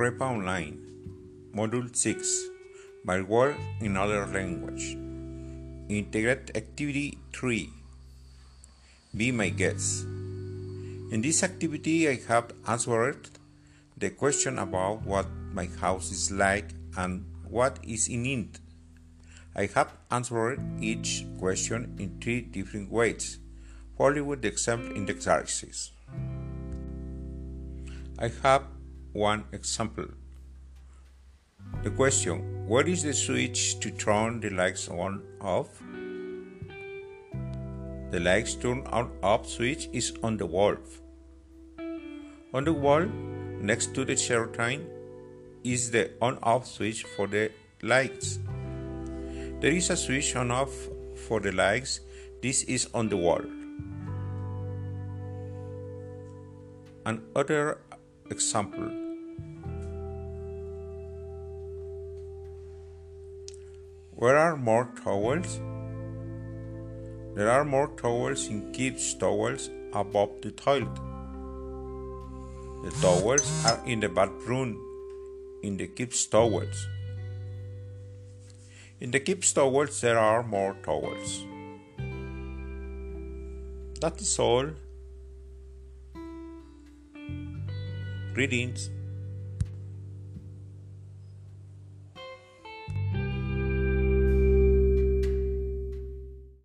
Prepa Online, Module 6, by Word in Other Language. Integrate Activity 3. Be my guest. In this activity, I have answered the question about what my house is like and what is in it. I have answered each question in three different ways, following the example in the exercise. I have one example. The question What is the switch to turn the lights on off? The lights turn on off switch is on the wall. On the wall next to the curtain is the on off switch for the lights. There is a switch on off for the lights. This is on the wall. Another example Where are more towels? There are more towels in kids' towels above the toilet. The towels are in the bathroom in the kids' towels. In the kids' towels there are more towels. That is all. Greetings.